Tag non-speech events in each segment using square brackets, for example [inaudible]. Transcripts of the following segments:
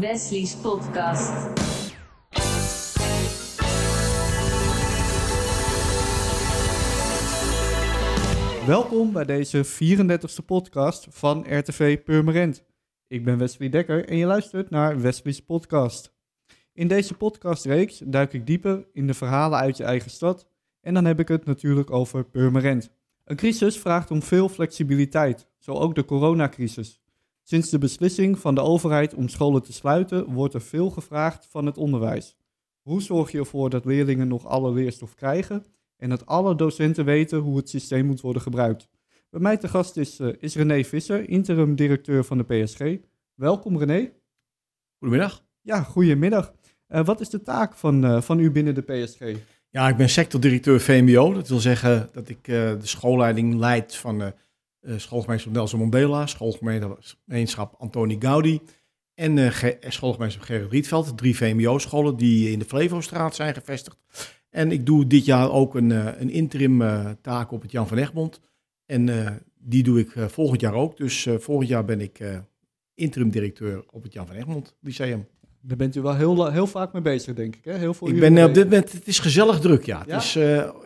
Wesley's podcast. Welkom bij deze 34e podcast van RTV Purmerend. Ik ben Wesley Dekker en je luistert naar Wesley's podcast. In deze podcastreeks duik ik dieper in de verhalen uit je eigen stad en dan heb ik het natuurlijk over Purmerend. Een crisis vraagt om veel flexibiliteit, zo ook de coronacrisis. Sinds de beslissing van de overheid om scholen te sluiten, wordt er veel gevraagd van het onderwijs. Hoe zorg je ervoor dat leerlingen nog alle leerstof krijgen en dat alle docenten weten hoe het systeem moet worden gebruikt? Bij mij te gast is, eh, is René Visser, interim directeur van de PSG. Welkom René. Goedemiddag. Ja, goedemiddag. Uh, wat is de taak van, uh, van u binnen de PSG? Ja, ik ben sectordirecteur VMBO. Dat wil zeggen dat ik uh, de schoolleiding leid van de schoolgemeenschap Nelson Mandela, schoolgemeenschap Antoni Gaudi en uh, schoolgemeenschap Gerrit Rietveld. Drie VMBO-scholen die in de Flevostraat zijn gevestigd. En ik doe dit jaar ook een, een interim taak op het Jan van Egmond. En die doe ik volgend jaar ook. Dus volgend jaar ben ik interim directeur op het Jan van Egmond Lyceum. Daar bent u wel heel, heel vaak mee bezig, denk ik. Hè? Heel veel ik ben op dit moment, het is gezellig druk, ja. Het is,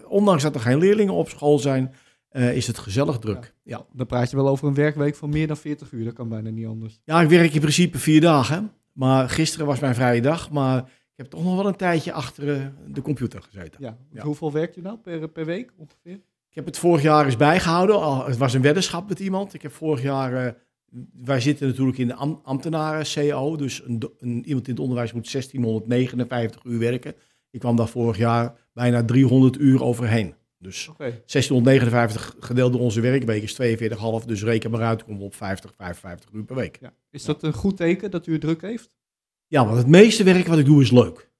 ondanks dat er geen leerlingen op school zijn, uh, is het gezellig druk. Ja. ja. Dan praat je wel over een werkweek van meer dan 40 uur. Dat kan bijna niet anders. Ja, ik werk in principe vier dagen. Maar gisteren was mijn vrije dag. Maar ik heb toch nog wel een tijdje achter de computer gezeten. Ja. ja. Hoeveel werkt u nou per, per week ongeveer? Ik heb het vorig jaar eens bijgehouden. Al, het was een weddenschap met iemand. Ik heb vorig jaar wij zitten natuurlijk in de ambtenaren-CO, dus een, een, iemand in het onderwijs moet 1659 uur werken. Ik kwam daar vorig jaar bijna 300 uur overheen. Dus okay. 1659 gedeeld door onze werkweek is 42,5, dus reken maar uit, komen op 50, 55 uur per week. Ja. Is dat een goed teken dat u het druk heeft? Ja, want het meeste werk wat ik doe is leuk.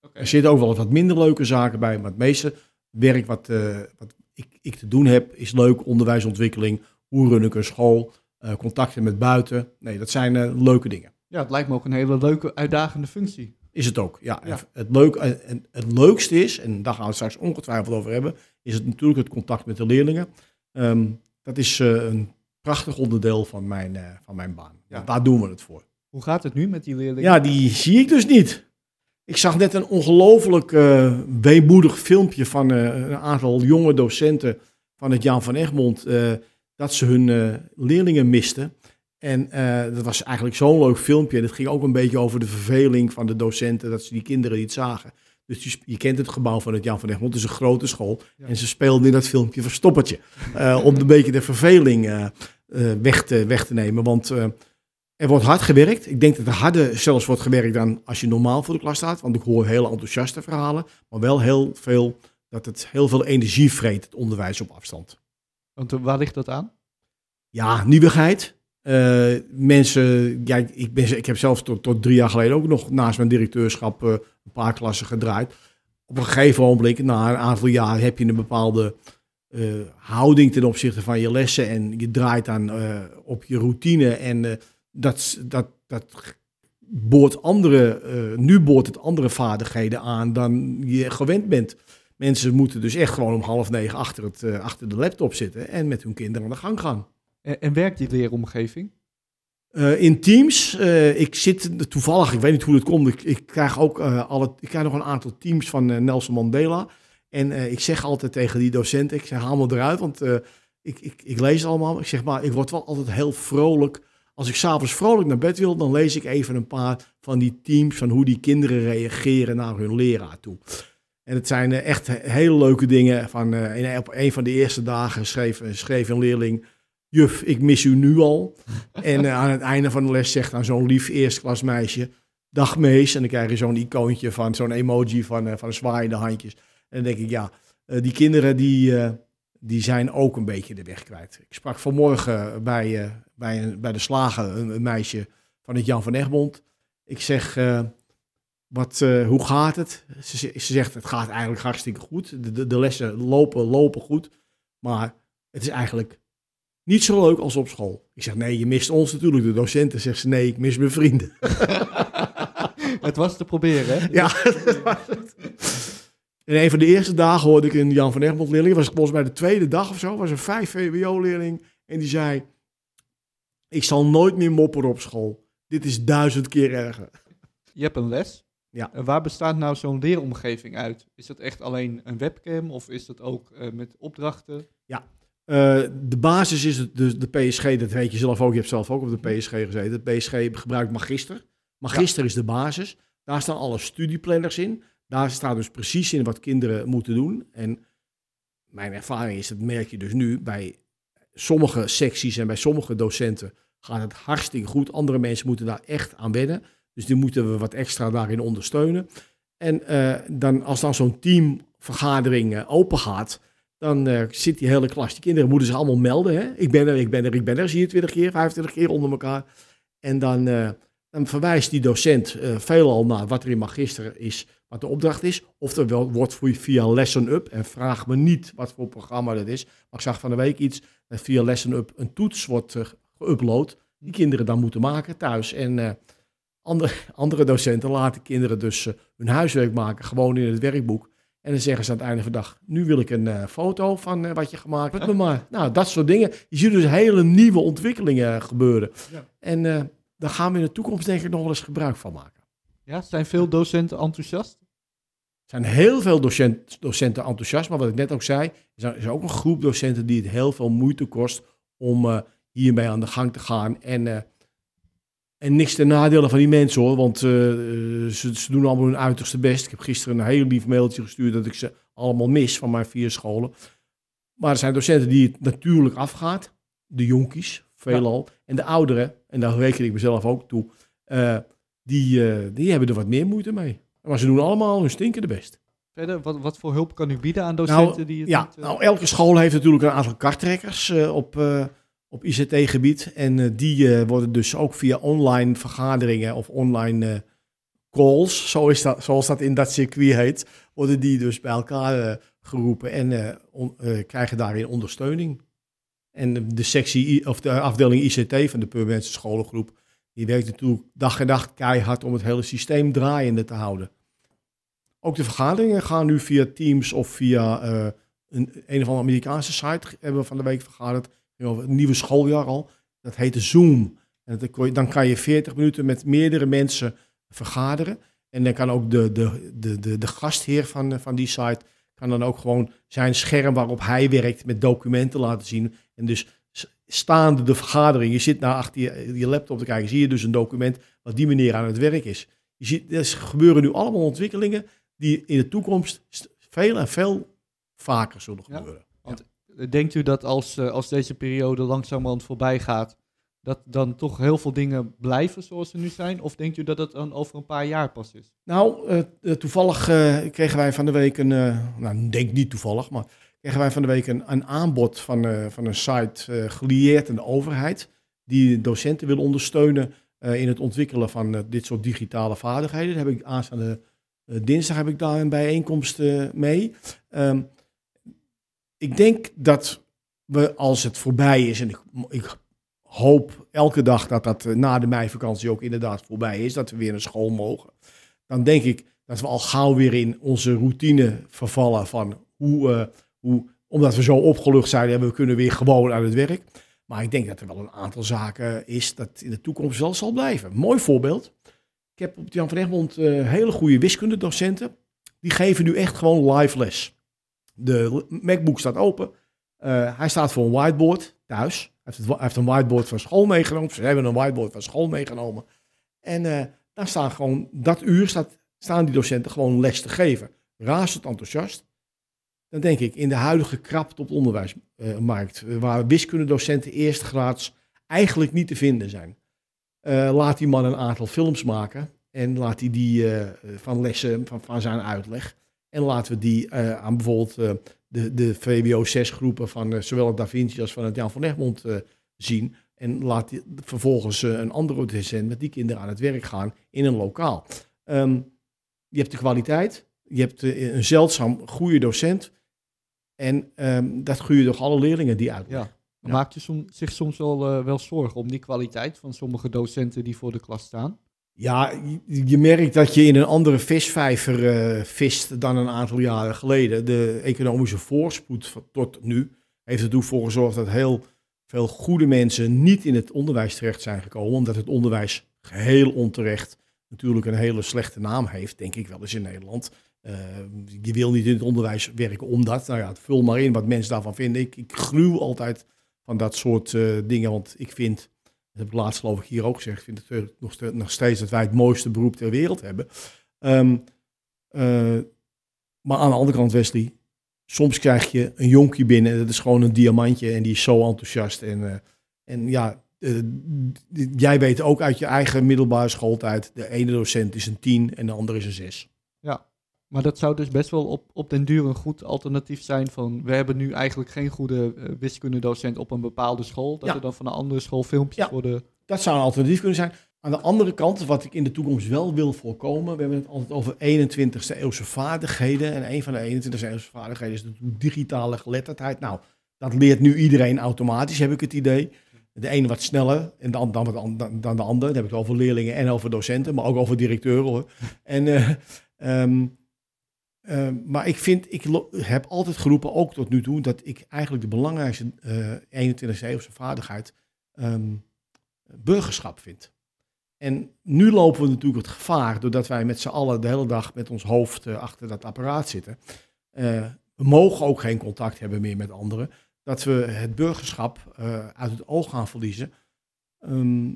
Okay. Er zitten ook wel wat minder leuke zaken bij, maar het meeste werk wat, uh, wat ik, ik te doen heb is leuk, onderwijsontwikkeling, hoe run ik een school, uh, contacten met buiten. Nee, dat zijn uh, leuke dingen. Ja, het lijkt me ook een hele leuke, uitdagende functie. Is het ook, ja. ja. Het, leuk, en het leukste is, en daar gaan we het straks ongetwijfeld over hebben, is het natuurlijk het contact met de leerlingen. Um, dat is uh, een prachtig onderdeel van mijn, van mijn baan. Ja. Daar doen we het voor. Hoe gaat het nu met die leerlingen? Ja, die zie ik dus niet. Ik zag net een ongelooflijk uh, weemoedig filmpje van een aantal jonge docenten van het Jan van Egmond dat ze hun leerlingen misten. En uh, dat was eigenlijk zo'n leuk filmpje. En het ging ook een beetje over de verveling van de docenten, dat ze die kinderen niet zagen. Dus je, je kent het gebouw van het Jan van Egmond, het is een grote school. En ze speelden in dat filmpje verstoppertje. Uh, om een beetje de verveling weg, te, weg te nemen. Want er wordt hard gewerkt. Ik denk dat er harder zelfs wordt gewerkt dan als je normaal voor de klas staat. Want ik hoor hele enthousiaste verhalen. Maar wel heel veel, dat het heel veel energie vreet, het onderwijs op afstand. Want waar ligt dat aan? Ja, nieuwigheid. Uh, mensen, ja, ik, ben, ik heb zelf tot, tot drie jaar geleden ook nog naast mijn directeurschap uh, een paar klassen gedraaid. Op een gegeven moment, na een aantal jaar, heb je een bepaalde uh, houding ten opzichte van je lessen. En je draait dan op je routine. En dat, dat, dat boort andere, nu boort het andere vaardigheden aan dan je gewend bent. Mensen moeten dus echt gewoon om half negen achter, het, achter de laptop zitten en met hun kinderen aan de gang gaan. En, werkt die leeromgeving? Uh, in Teams. Uh, ik zit toevallig, ik weet niet hoe het komt. Ik, ik krijg ook alle, ik krijg nog een aantal teams van Nelson Mandela. En ik zeg altijd tegen die docenten, ik zeg haal me eruit, want ik, ik, ik lees allemaal. Ik zeg maar, ik word wel altijd heel vrolijk. Als ik s'avonds vrolijk naar bed wil, dan lees ik even een paar van die teams van hoe die kinderen reageren naar hun leraar toe. En het zijn eh, echt hele leuke dingen. Van, uh, op een van de eerste dagen schreef, schreef een leerling... Juf, ik mis u nu al. en uh, aan het einde van de les zegt dan zo'n lief eerstklasmeisje... Dag mees. En dan krijg je zo'n icoontje van zo'n emoji van, van zwaaiende handjes. En dan denk ik, ja, die kinderen die, die zijn ook een beetje de weg kwijt. Ik sprak vanmorgen bij, bij, bij de slager een, een, meisje van het Jan van Egmond. Ik zeg wat, uh, hoe gaat het? Ze, ze, zegt, het gaat eigenlijk hartstikke goed. De, de, de, lessen lopen, lopen goed. Maar het is eigenlijk niet zo leuk als op school. Ik zeg, nee, je mist ons natuurlijk. De docenten zegt ze, nee, ik mis mijn vrienden. [laughs] het was te proberen, hè? Ja, [laughs] dat was het. En een van de eerste dagen hoorde ik een Jan van Egmond leerling. was volgens mij de tweede dag of zo. was een vijf VWO-leerling. En die zei, ik zal nooit meer mopperen op school. dit is duizend keer erger. Je hebt een les. Ja. En waar bestaat nou zo'n leeromgeving uit? Is dat echt alleen een webcam of is dat ook eh, met opdrachten? Eh, de basis is het, dus de PSG, dat weet je zelf ook, je hebt zelf ook op de PSG gezeten. De PSG gebruikt Magister. Magister is de basis. Daar staan alle studieplanners in. Daar staat dus precies in wat kinderen moeten doen. En mijn ervaring is, dat merk je dus nu, bij sommige secties en bij sommige docenten gaat het hartstikke goed. Andere mensen moeten daar echt aan wennen. Dus die moeten we wat extra daarin ondersteunen. En eh, dan, als dan zo'n teamvergadering eh, open gaat, dan eh, zit die hele klas. Die kinderen moeten zich allemaal melden. Hè? Ik ben er, ik ben er, ik ben er. Zie je 20 keer, 25 keer onder elkaar. En dan, eh, dan verwijst die docent eh, veelal naar wat er in magister is, wat de opdracht is. Oftewel wordt voor- via Lesson Up. En vraag me niet wat voor programma dat is. Maar ik zag van de week iets dat via Lesson Up een toets wordt geüpload. Die kinderen dan moeten maken thuis. En andere, [laughs] andere docenten laten kinderen dus hun huiswerk maken, gewoon in het werkboek. En dan zeggen ze aan het einde van de dag, nu wil ik een eh, foto van eh, wat je gemaakt hebt. Maar, nou, dat soort dingen. Je ziet dus hele nieuwe ontwikkelingen gebeuren. Ja. En eh, daar gaan we in de toekomst denk ik nog wel eens gebruik van maken. Ja, zijn veel docenten enthousiast? Er zijn heel veel docent, docenten enthousiast, maar wat ik net ook zei, er is ook een groep docenten die het heel veel moeite kost om hiermee aan de gang te gaan. En, en niks ten nadele van die mensen hoor, want eh, ze, ze doen allemaal hun uiterste best. Ik heb gisteren een heel lief mailtje gestuurd dat ik ze allemaal mis van mijn vier scholen. Maar er zijn docenten die het natuurlijk afgaat, de jonkies veelal, en de ouderen, en daar reken ik mezelf ook toe, eh, die, eh, die hebben er wat meer moeite mee. Maar ze doen allemaal hun stinkende best. Verder, wat, wat voor hulp kan u bieden aan docenten Nou, die het Ja, niet... eh, nou, elke school heeft natuurlijk een aantal karttrekkers eh, op, eh, op ICT-gebied. En eh, die eh, worden dus ook via online vergaderingen of online eh, calls, zo is dat, zoals dat in dat circuit heet, worden die dus bij elkaar geroepen en krijgen daarin ondersteuning. En de sectie, of de afdeling ICT van de Purmerendse scholengroep, die werkt natuurlijk dag en nacht keihard om het hele systeem draaiende te houden. Ook de vergaderingen gaan nu via Teams of via een, een of andere Amerikaanse site. Hebben we van de week vergaderd. Het nieuwe schooljaar al. Dat heette Zoom. En dan kan je 40 minuten met meerdere mensen vergaderen. En dan kan ook de, de, de, de, de gastheer van, van die site kan dan ook gewoon zijn scherm waarop hij werkt met documenten laten zien. En dus staande de vergadering, je zit naar achter je, je laptop te kijken, zie je dus een document wat die meneer aan het werk is. Je ziet, er gebeuren nu allemaal ontwikkelingen die in de toekomst st- veel en veel vaker zullen Ja. Denkt u dat als, eh, als deze periode langzamerhand voorbij gaat, dat dan toch heel veel dingen blijven zoals ze nu zijn? Of denkt u dat het dan over een paar jaar pas is? Nou, eh, eh, toevallig kregen wij van de week een, nou, denk niet toevallig, maar kregen wij van de week een, een aanbod van, van een site gelieerd aan de overheid, die docenten wil ondersteunen in het ontwikkelen van dit soort digitale vaardigheden. Daar heb ik aanstaande dinsdag heb ik daar een bijeenkomst mee. Ehm, ik denk dat we, als het voorbij is, en ik, hoop elke dag dat dat eh, na de meivakantie ook inderdaad voorbij is, dat we weer naar school mogen dan denk ik dat we al gauw weer in onze routine vervallen van hoe, eh, hoe omdat we zo opgelucht zijn en we kunnen weer gewoon aan het werk. Maar ik denk dat er wel een aantal zaken is dat in de toekomst wel zal blijven. Mooi voorbeeld. Ik heb op Jan van Egmond eh, hele goede wiskundedocenten. Die geven nu echt gewoon live les. De MacBook staat open. Eh, hij staat voor een whiteboard thuis. Hij heeft, het, heeft een whiteboard van school meegenomen. Ze hebben een whiteboard van school meegenomen. En eh, daar staan gewoon, dat uur staat, staan die docenten gewoon les te geven. Razend enthousiast. Dan denk ik, in de huidige krapte op de onderwijsmarkt, eh, waar wiskundedocenten eerste graads eigenlijk niet te vinden zijn. laat die man een aantal films maken en laat hij die van lessen, van, van zijn uitleg. En laten we die eh, aan bijvoorbeeld eh, de, de VWO 6 groepen van eh, zowel het Da Vinci als van het Jan van Egmond zien. En laat die, vervolgens een andere docent met die kinderen aan het werk gaan in een lokaal. Ehm, je hebt de kwaliteit, je hebt een zeldzaam goede docent. En ehm, dat je toch alle leerlingen die uitleggen. Ja. Ja. Maakt u som- zich soms wel, wel zorgen om die kwaliteit van sommige docenten die voor de klas staan? Ja, je, merkt dat je in een andere visvijver eh vist dan een aantal jaren geleden. De economische voorspoed tot nu heeft ertoe voor gezorgd dat heel veel goede mensen niet in het onderwijs terecht zijn gekomen, omdat het onderwijs geheel onterecht natuurlijk een hele slechte naam heeft, denk ik wel eens in Nederland. Uh, je wil niet in het onderwijs werken omdat. Nou ja, vul maar in wat mensen daarvan vinden. Ik, ik gruw altijd van dat soort uh, dingen, want ik vind, dat heb ik laatst geloof ik hier ook gezegd, vind het nog, nog steeds dat wij het mooiste beroep ter wereld hebben. Um, uh, maar aan de andere kant, Wesley, soms krijg je een jonkje binnen, dat is gewoon een diamantje en die is zo enthousiast. En, en ja, jij weet ook uit je eigen middelbare schooltijd, de ene docent is een 10 en de andere is een 6. Ja, maar dat zou dus best wel op, op den duur een goed alternatief zijn van, we hebben nu eigenlijk geen goede uh, wiskundedocent op een bepaalde school, dat Ja. er dan van een andere school filmpjes Ja. worden... Dat zou een alternatief kunnen zijn. Aan de andere kant, wat ik in de toekomst wel wil voorkomen, we hebben het altijd over 21ste eeuwse vaardigheden. En een van de 21ste eeuwse vaardigheden is natuurlijk digitale geletterdheid. Nou, dat leert nu iedereen automatisch, heb ik het idee. De ene wat sneller en dan, dan, dan, dan de ander. Dan heb ik het over leerlingen en over docenten, maar ook over directeuren hoor. En, eh, ehm, ehm, maar ik vind, ik heb altijd geroepen, ook tot nu toe, dat ik eigenlijk de belangrijkste eh 21ste eeuwse vaardigheid ehm, burgerschap vind. En nu lopen we natuurlijk het gevaar, doordat wij met z'n allen de hele dag met ons hoofd eh, achter dat apparaat zitten. Eh, we mogen ook geen contact hebben meer met anderen. Dat we het burgerschap eh, uit het oog gaan verliezen. Ehm,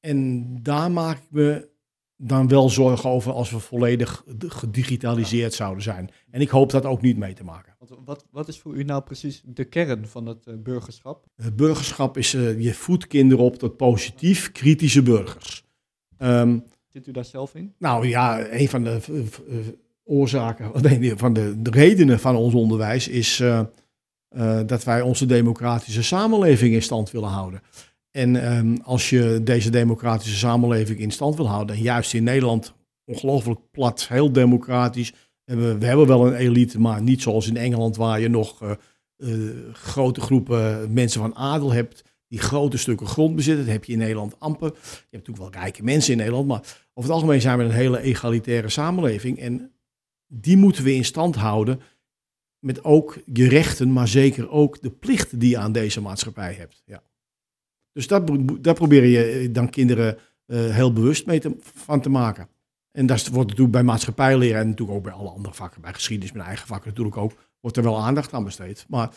en daar maak ik me dan wel zorgen over als we volledig gedigitaliseerd zouden zijn. En ik hoop dat ook niet mee te maken. Wat, wat is voor u nou precies de kern van het eh, burgerschap? Het burgerschap is, eh, je voedt kinderen op tot positief kritische burgers. Ehm, Zit u daar zelf in? Nou ja, een van de eh, eh, oorzaken, [laughs] nee, van de, de redenen van ons onderwijs is eh, eh, dat wij onze democratische samenleving in stand willen houden. En ehm, als je deze democratische samenleving in stand wil houden, en juist in Nederland ongelooflijk plat, heel democratisch. We, we hebben wel een elite, maar niet zoals in Engeland, waar je nog eh, eh, grote groepen mensen van adel hebt, die grote stukken grond bezitten. Dat heb je in Nederland amper. Je hebt natuurlijk wel rijke mensen in Nederland, maar over het algemeen zijn we een hele egalitaire samenleving. En die moeten we in stand houden met ook je rechten, maar zeker ook de plichten die je aan deze maatschappij hebt. Ja. Dus dat, daar probeer je eh, dan kinderen eh, heel bewust mee te, van te maken. En dat wordt natuurlijk bij maatschappijleren en natuurlijk ook bij alle andere vakken, bij geschiedenis, mijn eigen vakken natuurlijk ook, wordt er wel aandacht aan besteed. Maar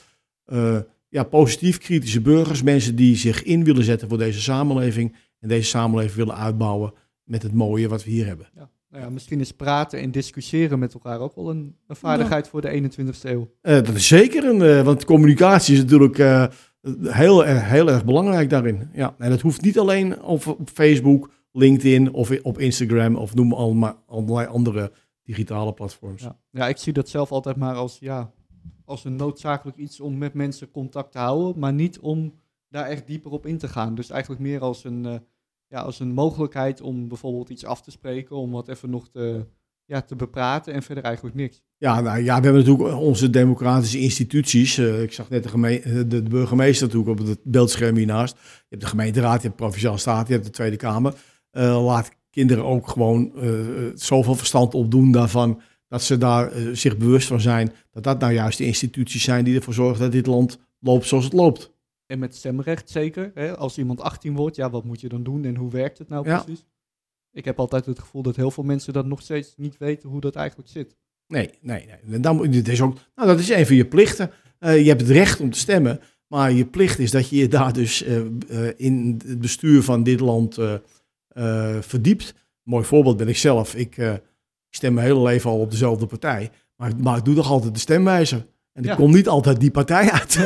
eh, ja, positief kritische burgers, mensen die zich in willen zetten voor deze samenleving en deze samenleving willen uitbouwen met het mooie wat we hier hebben. Ja. Nou ja, misschien is praten en discussiëren met elkaar ook wel een, een vaardigheid voor de 21ste eeuw. Dat is zeker een, want communicatie is natuurlijk heel, heel erg belangrijk daarin. Ja, en dat hoeft niet alleen op, Facebook, LinkedIn of op Instagram of noem allemaal allerlei andere digitale platforms. Ja. ja, ik zie dat zelf altijd maar als, ja, als een noodzakelijk iets om met mensen contact te houden, maar niet om daar echt dieper op in te gaan. Dus eigenlijk meer als een, eh, ja, als een mogelijkheid om bijvoorbeeld iets af te spreken, om wat even nog te, ja, te bepraten en verder eigenlijk niks. Ja, nou ja, we hebben natuurlijk onze democratische instituties. Eh, ik zag net de, geme- eh, de, de burgemeester natuurlijk op het beeldscherm hiernaast. Je hebt de gemeenteraad, je hebt de provinciale staat, je hebt de Tweede Kamer. Eh, laat kinderen ook gewoon eh, zoveel verstand opdoen daarvan dat ze daar zich bewust van zijn dat dat nou juist de instituties zijn die ervoor zorgen dat dit land loopt zoals het loopt. En met stemrecht zeker. Hè? Als iemand 18 wordt, ja, wat moet je dan doen en hoe werkt het nou Ja. Ik heb altijd het gevoel dat heel veel mensen dat nog steeds niet weten hoe dat eigenlijk zit. Nee, nee, nee. En Dan, moet- dit is ook, nou, dat is een van je plichten. Eh, je hebt het recht om te stemmen, maar je plicht is dat je je daar dus eh, eh, in het bestuur van dit land verdiept. Mooi voorbeeld ben ik zelf. Ik, ik stem mijn hele leven al op dezelfde partij, maar, maar ik doe toch altijd de stemwijzer. En ik Ja. kom niet altijd die partij uit. [laughs]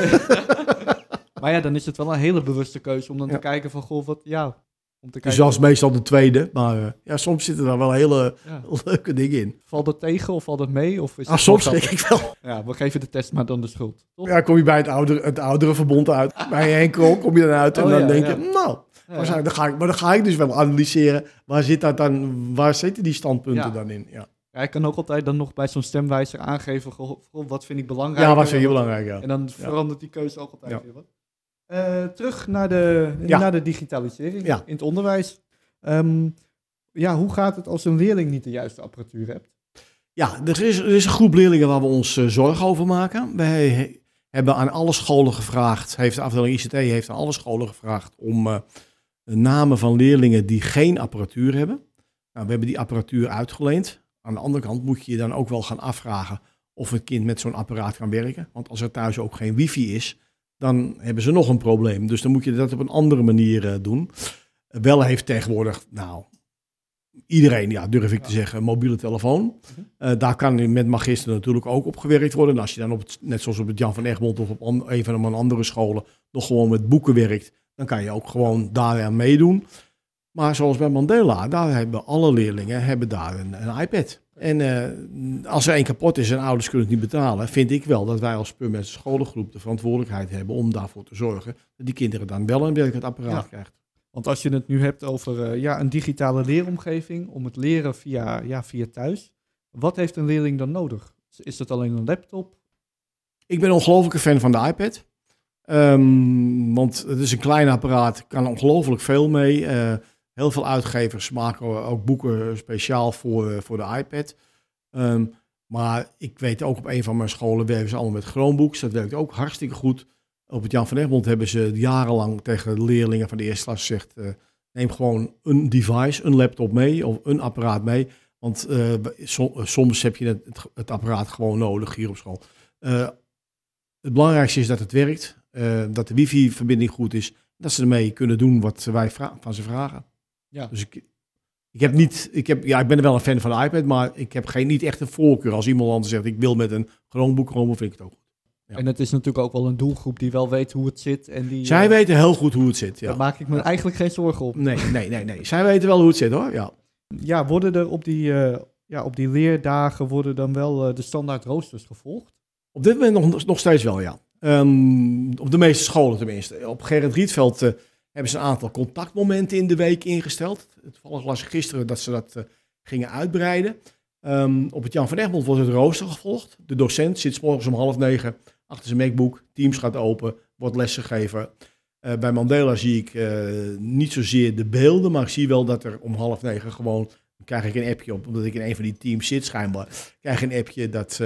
Maar ja, dan is het wel een hele bewuste keuze om dan Ja. te kijken van, goh, wat, ja, om te dus kijken, dat is meestal de tweede, maar eh, ja, soms zitten daar wel hele ja, [laughs] leuke dingen in. valt dat tegen of valt dat mee? Of is Ah, soms schrik ik wel. Ja, we geven de test maar dan de schuld. Toch? Ja, kom je bij het oudere, het oudere verbond uit. [laughs] Bij Henkel kom je dan uit en Oh, dan ja, denk ja. je, nou, Ja, dan ga ik, maar dan ga ik dus wel analyseren. Waar, zit dat dan, waar zitten die standpunten Ja. dan in? Ja, Ja, ik kan ook altijd dan nog bij zo'n stemwijzer aangeven, goh, wat vind ik belangrijk? ja wat vind je belangrijk? Ja. En dan verandert die keuze ook altijd weer wat. Eh, terug naar de, Ja. naar de digitalisering Ja. in het onderwijs. Ehm, ja, hoe gaat het als een leerling niet de juiste apparatuur hebt? Ja, er is, er is een groep leerlingen waar we ons eh, zorgen over maken. Wij he- hebben aan alle scholen gevraagd, heeft de afdeling ICT heeft aan alle scholen gevraagd om eh, namen van leerlingen die geen apparatuur hebben. Nou, we hebben die apparatuur uitgeleend. Aan de andere kant moet je je dan ook wel gaan afvragen of een kind met zo'n apparaat kan werken. Want als er thuis ook geen wifi is, dan hebben ze nog een probleem. Dus dan moet je dat op een andere manier uh, doen. wel heeft tegenwoordig, nou, iedereen, ja, durf ik te zeggen, een mobiele telefoon. Uh, daar kan met magister natuurlijk ook op gewerkt worden. En als je dan op het, net zoals op het Jan van Egmond of op an, een van de andere scholen nog gewoon met boeken werkt, dan kan je ook gewoon daar aan meedoen. Maar zoals bij Mandela, daar hebben alle leerlingen hebben daar een, een iPad. En uh, als er één kapot is en ouders kunnen het niet betalen, vind ik wel dat wij als Purmerse scholengroep de verantwoordelijkheid hebben om daarvoor te zorgen dat die kinderen dan wel een werkend apparaat ja. krijgen. Want als je het nu hebt over uh, ja, een digitale leeromgeving, om het leren via, ja, via thuis, wat heeft een leerling dan nodig? Is dat alleen een laptop? Ik ben ongelooflijk een fan van de iPad. Um, want het is een klein apparaat, kan ongelooflijk veel mee. Uh, heel veel uitgevers maken ook boeken speciaal voor, voor de iPad. Um, maar ik weet ook op een van mijn scholen werken ze allemaal met Chromebooks. Dat werkt ook hartstikke goed. Op het Jan van Egmond hebben ze jarenlang tegen leerlingen van de eerste klas gezegd... Uh, neem gewoon een device, een laptop mee of een apparaat mee. Want uh, soms heb je het, apparaat gewoon nodig hier op school. Het belangrijkste is dat het werkt, dat de wifi-verbinding goed is... dat ze ermee kunnen doen wat wij van ze vragen. Ja. Dus ik, ik heb niet, ik heb, ja, ik ben wel een fan van de iPad, maar ik heb geen, niet echt een voorkeur. Als iemand anders zegt, ik wil met een Chromebook komen, vind ik het ook goed. Ja. En het is natuurlijk ook wel een doelgroep die wel weet hoe het zit. En die, Zij uh, weten heel goed hoe het zit, ja. Daar maak ik me eigenlijk geen zorgen op. Nee, nee, nee, nee. Zij weten wel hoe het zit, hoor, ja. Ja, worden er op die, uh, ja, op die leerdagen worden dan wel uh, de standaard roosters gevolgd? Op dit moment nog, nog steeds wel, ja. Um, op de meeste scholen tenminste. Op Gerrit Rietveld hebben ze een aantal contactmomenten in de week ingesteld. Toevallig las ik gisteren dat ze dat uh, gingen uitbreiden. Um, op het Jan van Egmond wordt het rooster gevolgd. De docent zit morgens om half negen achter zijn MacBook. Teams gaat open, wordt lessen gegeven. Uh, bij Mandela zie ik uh, niet zozeer de beelden, maar ik zie wel dat er om half negen gewoon... Dan krijg ik een appje op, omdat ik in een van die teams zit schijnbaar. Krijg een appje dat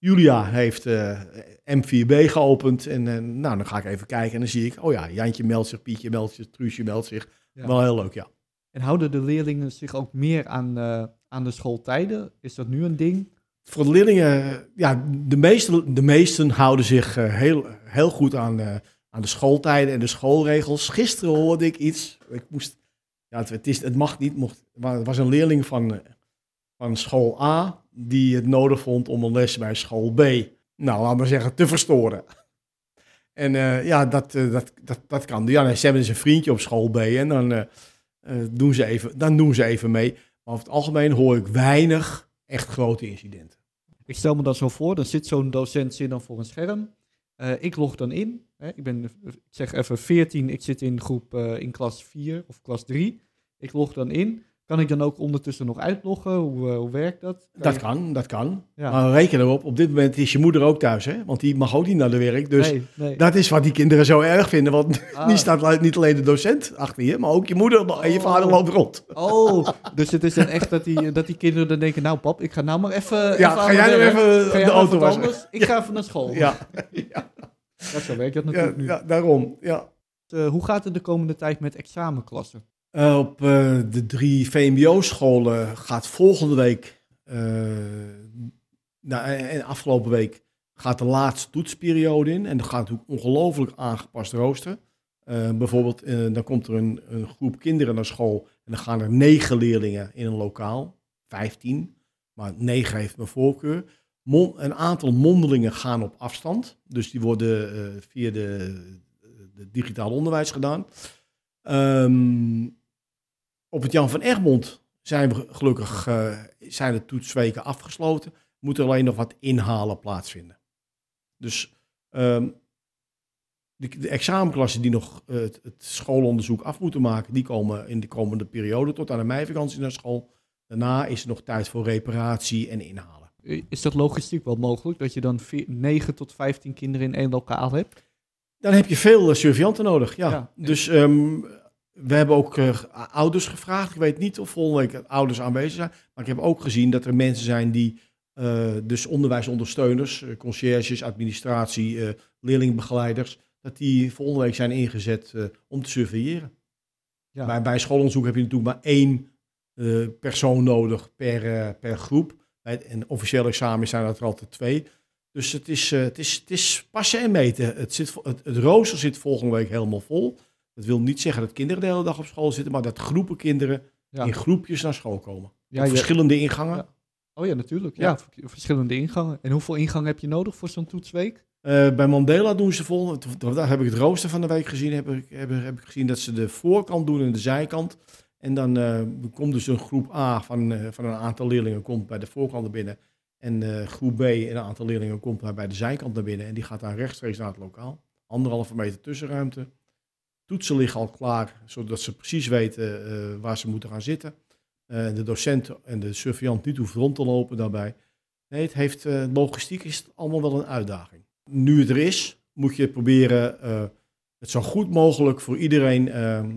Julia heeft uh, M4B geopend. En uh, nou, dan ga ik even kijken en dan zie ik, oh ja, Jantje meldt zich, Pietje meldt zich, Truusje meldt zich. Ja. Wel heel leuk, ja. En houden de leerlingen zich ook meer aan, uh, aan de schooltijden? Is dat nu een ding? Voor de leerlingen, ja, de meesten, de meesten houden zich heel, heel goed aan, aan de schooltijden en de schoolregels. Gisteren hoorde ik iets, ik moest, ja, het, het, is, het mag niet, mocht, maar het was een leerling van, van school A die het nodig vond om een les bij school B, nou laten we zeggen, te verstoren. En uh, ja, dat, uh, dat, dat, dat kan. Ja, ze hebben dus een vriendje op school B en dan, uh, doen ze even, dan doen ze even mee. Maar over het algemeen hoor ik weinig echt grote incidenten. Ik stel me dat zo voor, dan zit zo'n docent dan voor een scherm. ik log dan in. Hè, ik ben, ik zeg even 14, ik zit in groep in klas 4 of klas 3. Ik log dan in. Kan ik dan ook ondertussen nog uitloggen? Hoe, uh, hoe werkt dat? Kan dat je... kan, dat kan. Ja. Maar reken erop, op dit moment is je moeder ook thuis, hè? Want die mag ook niet naar de werk. Dus nee, nee. dat is wat die kinderen zo erg vinden. Want ah. [laughs] die staat niet alleen de docent achter je, maar ook je moeder oh. en je vader loopt rond. Oh, dus het is dan echt dat die, dat die kinderen dan denken, nou pap, ik ga nou maar even... Ja, even ga jij nu even de auto wassen? Ik ga even naar school. Ja. [laughs] ja. Dat zo werkt dat natuurlijk ja, nu. Ja, daarom, ja. Uh, hoe gaat het de komende tijd met examenklassen? Uh, op uh, de drie VMBO-scholen gaat volgende week, uh, nou, en afgelopen week, gaat de laatste toetsperiode in. En dan gaat natuurlijk ongelooflijk aangepast rooster. bijvoorbeeld, dan komt er een, een, groep kinderen naar school en dan gaan er negen leerlingen in een lokaal, vijftien, maar negen heeft mijn voorkeur. Een aantal mondelingen gaan op afstand, dus die worden via de, de digitaal onderwijs gedaan. Um, op het Jan van Egmond zijn we gelukkig uh, zijn de toetsweken afgesloten. Moet er alleen nog wat inhalen plaatsvinden. Dus um, de, de, examenklassen die nog uh, het, het, schoolonderzoek af moeten maken, die komen in de komende periode tot aan de meivakantie naar school. Daarna is er nog tijd voor reparatie en inhalen. Is dat logistiek wel mogelijk, dat je dan 9 tot 15 kinderen in één lokaal hebt? Dan heb je veel uh, surveillanten nodig, ja. ja dus um, we hebben ook uh, ouders gevraagd. Ik weet niet of volgende week ouders aanwezig zijn. Maar ik heb ook gezien dat er mensen zijn die, uh, dus onderwijsondersteuners, uh, conciërges, administratie, leerlingbegeleiders, dat die volgende week zijn ingezet om te surveilleren. Ja. Bij, bij schoolonderzoek heb je natuurlijk maar één eh, persoon nodig per, eh, per groep. Bij het, en officieel examen zijn dat er altijd twee. Dus het is, eh, het is, het is passen en meten. Het, zit, het, het rooster zit volgende week helemaal vol. Dat wil niet zeggen dat kinderen de hele dag op school zitten, maar dat groepen kinderen Ja. in groepjes naar school komen. Ja, Op je- verschillende ingangen. Ja. Oh ja, natuurlijk. Ja. Verschillende ingangen. En hoeveel ingangen heb je nodig voor zo'n toetsweek? Eh, bij Mandela doen ze vol. Daar heb ik het rooster van de week gezien. Heb ik, heb, heb ik gezien dat ze de voorkant doen en de zijkant. En dan eh, komt dus een groep A van, eh, van een aantal leerlingen komt bij de voorkant naar binnen. En groep B en een aantal leerlingen komt daar bij de zijkant naar binnen. En die gaat dan rechtstreeks naar het lokaal. Anderhalve meter tussenruimte. Toetsen liggen al klaar, zodat ze precies weten eh, waar ze moeten gaan zitten. Eh, de docent en de surveillant niet hoeft rond te lopen daarbij. Nee, het heeft, eh, logistiek is het allemaal wel een uitdaging. Nu het er is, moet je proberen het zo goed mogelijk voor iedereen ehm,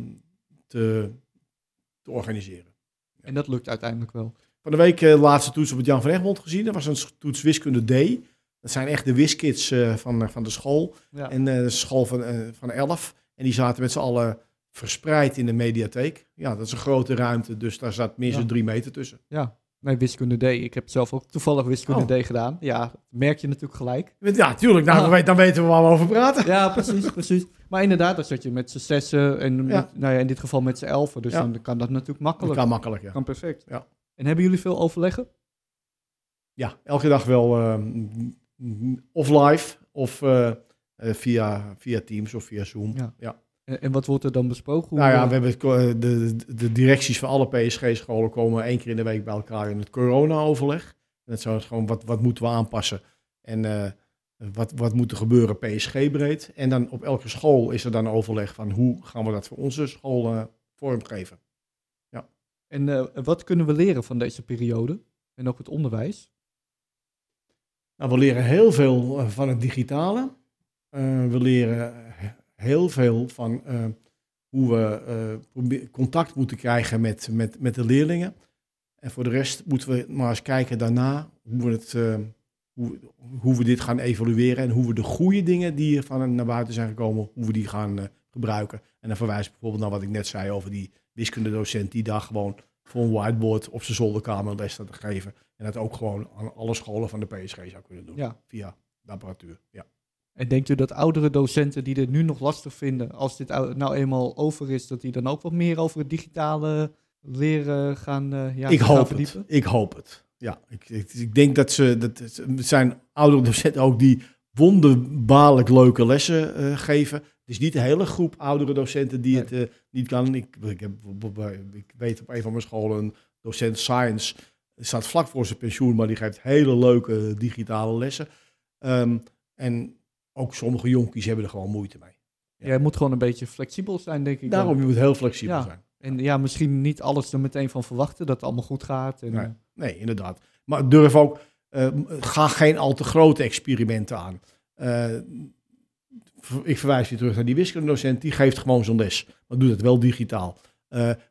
te, te organiseren. En dat lukt uiteindelijk wel. Van de week de laatste toets op het Jan van Egmond gezien. Dat was een toets wiskunde D. Dat zijn echt de wiskids van, van de school. Ja. En de school van, van 11. En die zaten met z'n allen verspreid in de mediatheek. Ja, dat is een grote ruimte, dus daar zat minstens Ja. drie meter tussen. ja. Nee, wiskunde D. Ik heb zelf ook toevallig wiskunde Oh. D gedaan. Ja, dat merk je natuurlijk gelijk. Ja, tuurlijk. Nou, Ah. dan weten we waar we over praten. Ja, precies, precies. Maar inderdaad, dan zat je met z'n zessen en met- Ja. nou ja, in dit geval met z'n elfen. Dus Ja. dan kan dat natuurlijk Dat makkelijk. kan makkelijk, ja. Kan perfect. Ja. En hebben jullie veel overleggen? Ja, elke dag wel eh, m- m- of live of eh, via, via Teams of via Zoom. Ja. Ja. En, en wat wordt er dan besproken? Hoe, Nou ja, eh, we hebben de, de, directies van alle PSG-scholen komen één keer in de week bij elkaar in het corona-overleg. En dat is gewoon wat, wat moeten we aanpassen en eh, wat, wat moet er gebeuren PSG-breed. En dan op elke school is er dan overleg van hoe gaan we dat voor onze school eh, vormgeven. En eh, wat kunnen we leren van deze periode? En ook het onderwijs? Nou, we leren heel veel eh, van het digitale. Eh, we leren he- heel veel van eh, hoe we eh, contact moeten krijgen met, met, met de leerlingen. En voor de rest moeten we maar eens kijken daarna hoe we, het, hoe, hoe we dit gaan evalueren en hoe we de goede dingen die van naar buiten zijn gekomen, hoe we die gaan gebruiken. En dan verwijs ik bijvoorbeeld naar wat ik net zei over die wiskundedocent die daar gewoon voor een whiteboard op zijn zolderkamer les staat te geven. En dat ook gewoon aan alle scholen van de PSG zou kunnen doen. Ja. Via de apparatuur. Ja. En denkt u dat oudere docenten die dit nu nog lastig vinden, als dit ou- nou eenmaal over is, dat die dan ook wat meer over het digitale leren gaan, eh ja, ik gaan hoop het. verdiepen? Ik hoop het. Ja, ik, ik, ik denk dat ze. Dat, het zijn oudere docenten ook die wonderbaarlijk leuke lessen eh, geven. Het is niet de hele groep oudere docenten die Nee. het eh, niet kan. Ik, ik, heb, ik weet op een van mijn scholen een docent science. staat vlak voor zijn pensioen, maar die geeft hele leuke digitale lessen. Ehm, en ook sommige jonkies hebben er gewoon moeite mee. Ja. Jij moet gewoon een beetje flexibel zijn, denk ik. dan. Daarom je moet heel flexibel Ja. zijn. En ja, misschien niet alles er meteen van verwachten dat het allemaal goed gaat. En, Nee. eh, Nee, inderdaad. Maar durf ook, eh, ga geen al te grote experimenten aan. Eh, ik verwijs je terug naar die wiskundedocent, die geeft gewoon zo'n les. Maar doe dat wel digitaal.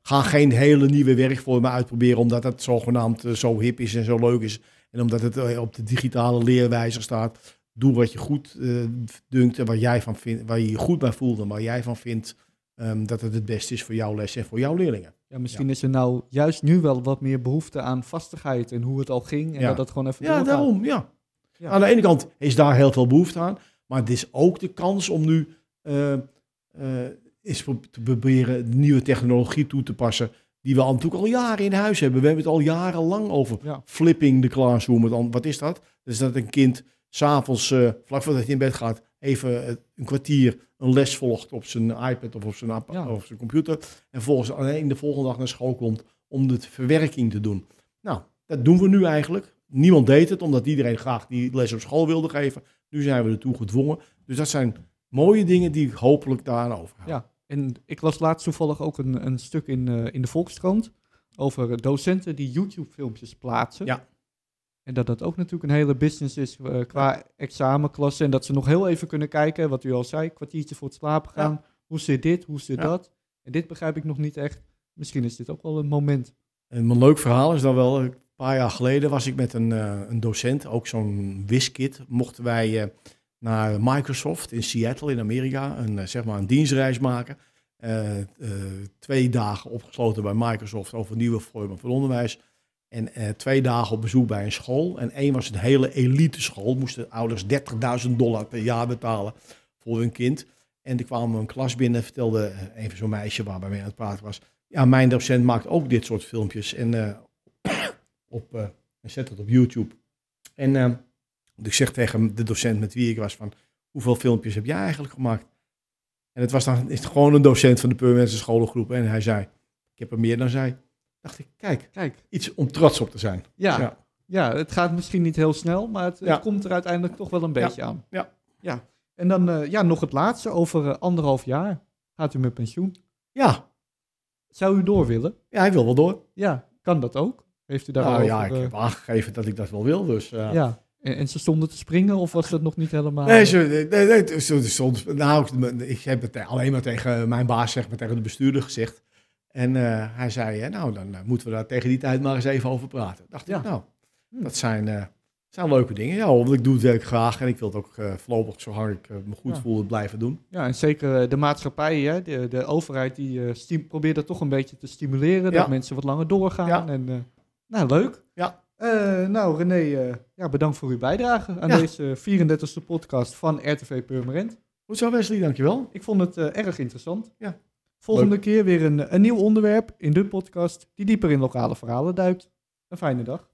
Ga geen hele nieuwe werkvormen uitproberen, omdat het zogenaamd zo hip is en zo leuk is. En omdat het op de digitale leerwijzer staat. Doe wat je goed eh, dunkt en wat jij van vindt, waar je je goed bij voelt en waar jij van vindt ehm, dat het het beste is voor jouw les en voor jouw leerlingen. ja, misschien is er nou juist nu wel wat meer behoefte aan vastigheid en hoe het al ging. En Ja. dat dat gewoon even Ja, daarom, ja. Ja. Aan de ene kant is daar heel veel behoefte aan, maar het is ook de kans om nu eens pro- te proberen nieuwe technologie toe te passen, die we al natuurlijk al jaren in huis hebben. We hebben het al jarenlang over flipping de classroom. Wat is dat? Dus dat een kind s'avonds, eh vlak voordat hij in bed gaat, even eh, een kwartier een les volgt op zijn iPad of op zijn, app- Ja. of op zijn computer. En volgens alleen de volgende dag naar school komt om de verwerking te doen. Nou, dat doen we nu eigenlijk. Niemand deed het, omdat iedereen graag die les op school wilde geven. Nu zijn we ertoe gedwongen. Dus dat zijn mooie dingen die ik hopelijk daaraan overhouden. Ja, en ik las laatst toevallig ook een, een stuk in, eh, in de Volkskrant over docenten die YouTube-filmpjes plaatsen. Ja. En dat dat ook natuurlijk een hele business is eh, qua examenklasse. En dat ze nog heel even kunnen kijken, wat u al zei, kwartiertje voor het slapen gaan. Hoe zit dit, hoe zit Ja. dat? En dit begrijp ik nog niet echt. Misschien is dit ook wel een moment. En een leuk verhaal is dan wel, een paar jaar geleden was ik met een, eh, een docent, ook zo'n WISKit, mochten wij eh, naar Microsoft in Seattle in Amerika, een, zeg maar een dienstreis maken. eh, eh, twee dagen opgesloten bij Microsoft over nieuwe vormen van onderwijs. En eh, twee dagen op bezoek bij een school. En één was een hele elite school. Moesten ouders 30.000 dollar per jaar betalen voor hun kind. En die kwamen een klas binnen en vertelde even zo'n meisje waar mij aan het praten was. Ja, mijn docent maakt ook dit soort filmpjes. En, eh, [coughs] op, eh, en zet het op YouTube. En ik zeg tegen de docent met wie ik was van... Hoeveel filmpjes heb jij eigenlijk gemaakt? En het was dan is gewoon een docent van de Purmerendse scholengroep. En hij zei, ik heb er meer dan zij. Dacht ik, kijk, Kijk, iets om trots op te zijn. ja, ja. Ja. het gaat misschien niet heel snel, maar het, komt er uiteindelijk toch wel een beetje aan. Ja. ja. En dan eh, ja, nog het laatste. Over eh, anderhalf jaar gaat u met pensioen. Ja, Zou u door willen? ja hij wil wel door. Ja, kan dat ook? Heeft u daar Nou al ja, over, ik eh, heb aangegeven dat ik dat wel wil. Dus, eh. ja. En, en ze stonden te springen of was dat nog niet helemaal? Nee, ze, nee, nee, ze- soms, nou, ik heb het alleen maar tegen mijn baas, zeg maar, tegen de bestuurder gezegd. En eh, hij zei, nou, dan eh, moeten we daar tegen die tijd maar eens even over praten. Dacht Ja. ik, nou, Hm. dat zijn, eh, zijn leuke dingen. Ja, want ik doe het werk graag en ik wil het ook voorlopig, zolang ik eh, me goed Ja. voel, blijven doen. Ja, en zeker de maatschappij, hè, de, de overheid, die probeert dat toch een beetje te stimuleren. Ja. Dat mensen wat langer doorgaan. En, nou, leuk. Ja. Nou, René, ja, bedankt voor uw bijdrage aan deze 34e podcast van RTV Purmerend. Goed zo, Wesley, dankjewel. Ik vond het erg interessant. Ja. Volgende keer weer een, een nieuw onderwerp in de podcast die dieper in lokale verhalen duikt. Een fijne dag.